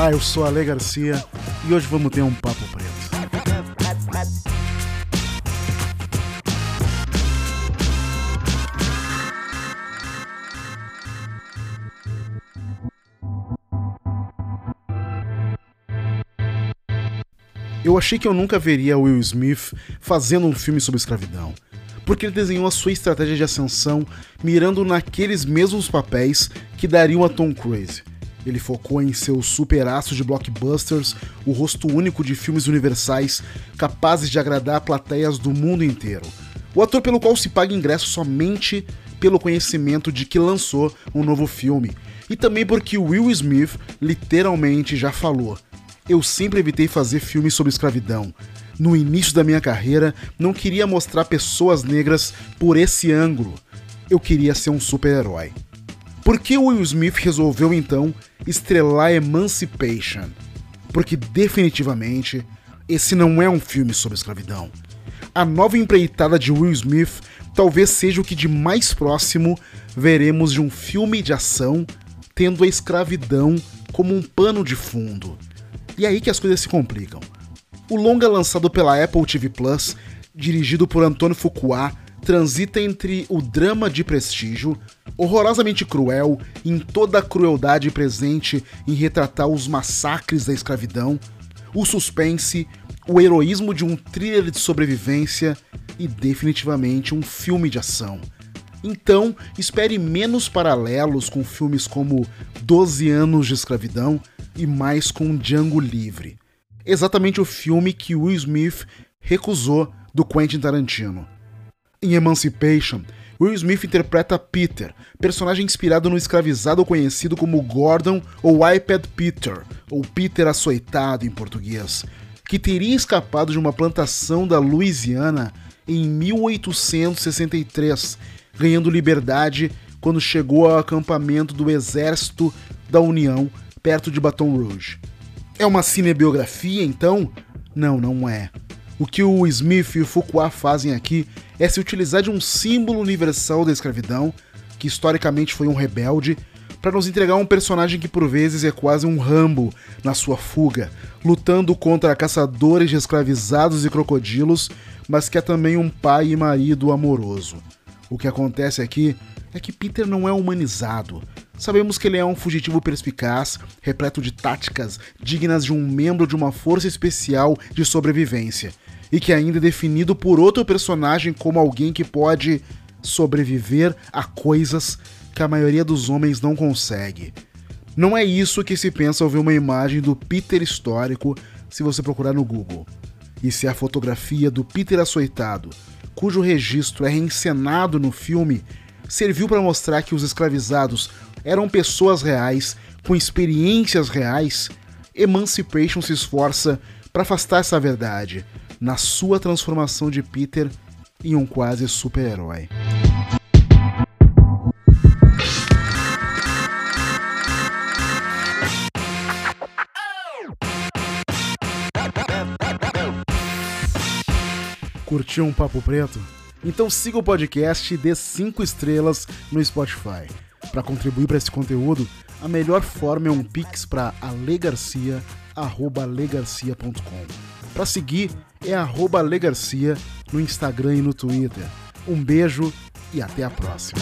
Olá, eu sou Ale Garcia e hoje vamos ter um papo preto. Eu achei que eu nunca veria Will Smith fazendo um filme sobre escravidão, porque ele desenhou a sua estratégia de ascensão mirando naqueles mesmos papéis que dariam a Tom Cruise. Ele focou em seus superaços de blockbusters, o rosto único de filmes universais capazes de agradar plateias do mundo inteiro. O ator pelo qual se paga ingresso somente pelo conhecimento de que lançou um novo filme, e também porque Will Smith literalmente já falou eu sempre evitei fazer filmes sobre escravidão. No início da minha carreira, não queria mostrar pessoas negras por esse ângulo. Eu queria ser um super-herói. Por que Will Smith resolveu então estrelar Emancipation? Porque definitivamente esse não é um filme sobre escravidão. A nova empreitada de Will Smith talvez seja o que de mais próximo veremos de um filme de ação tendo a escravidão como um pano de fundo. E é aí que as coisas se complicam. O longa lançado pela Apple TV Plus, dirigido por Antônio Fuqua, transita entre o drama de prestígio, horrorosamente cruel, em toda a crueldade presente em retratar os massacres da escravidão, o suspense, o heroísmo de um thriller de sobrevivência e definitivamente um filme de ação. Então, espere menos paralelos com filmes como 12 anos de escravidão e mais com Django Livre. Exatamente o filme que Will Smith recusou do Quentin Tarantino. Em Emancipation, Will Smith interpreta Peter, personagem inspirado no escravizado conhecido como Gordon ou iPad Peter, ou Peter açoitado em português, que teria escapado de uma plantação da Louisiana em 1863, ganhando liberdade quando chegou ao acampamento do Exército da União perto de Baton Rouge. É uma cinebiografia, então? Não, não é. O que o Smith e o Foucault fazem aqui é se utilizar de um símbolo universal da escravidão, que historicamente foi um rebelde, para nos entregar um personagem que por vezes é quase um Rambo na sua fuga, lutando contra caçadores de escravizados e crocodilos, mas que é também um pai e marido amoroso. O que acontece aqui é que Peter não é humanizado, Sabemos que ele é um fugitivo perspicaz, repleto de táticas dignas de um membro de uma força especial de sobrevivência, e que ainda é definido por outro personagem como alguém que pode sobreviver a coisas que a maioria dos homens não consegue. Não é isso que se pensa ao ver uma imagem do Peter histórico se você procurar no Google. E se a fotografia do Peter açoitado, cujo registro é reencenado no filme, serviu para mostrar que os escravizados eram pessoas reais, com experiências reais, Emancipation se esforça para afastar essa verdade na sua transformação de Peter em um quase super-herói. Curtiu um papo preto? Então siga o podcast e dê 5 estrelas no Spotify. Para contribuir para esse conteúdo, a melhor forma é um pix para alegarcia@alegarcia.com. Para seguir é @alegarcia no Instagram e no Twitter. Um beijo e até a próxima.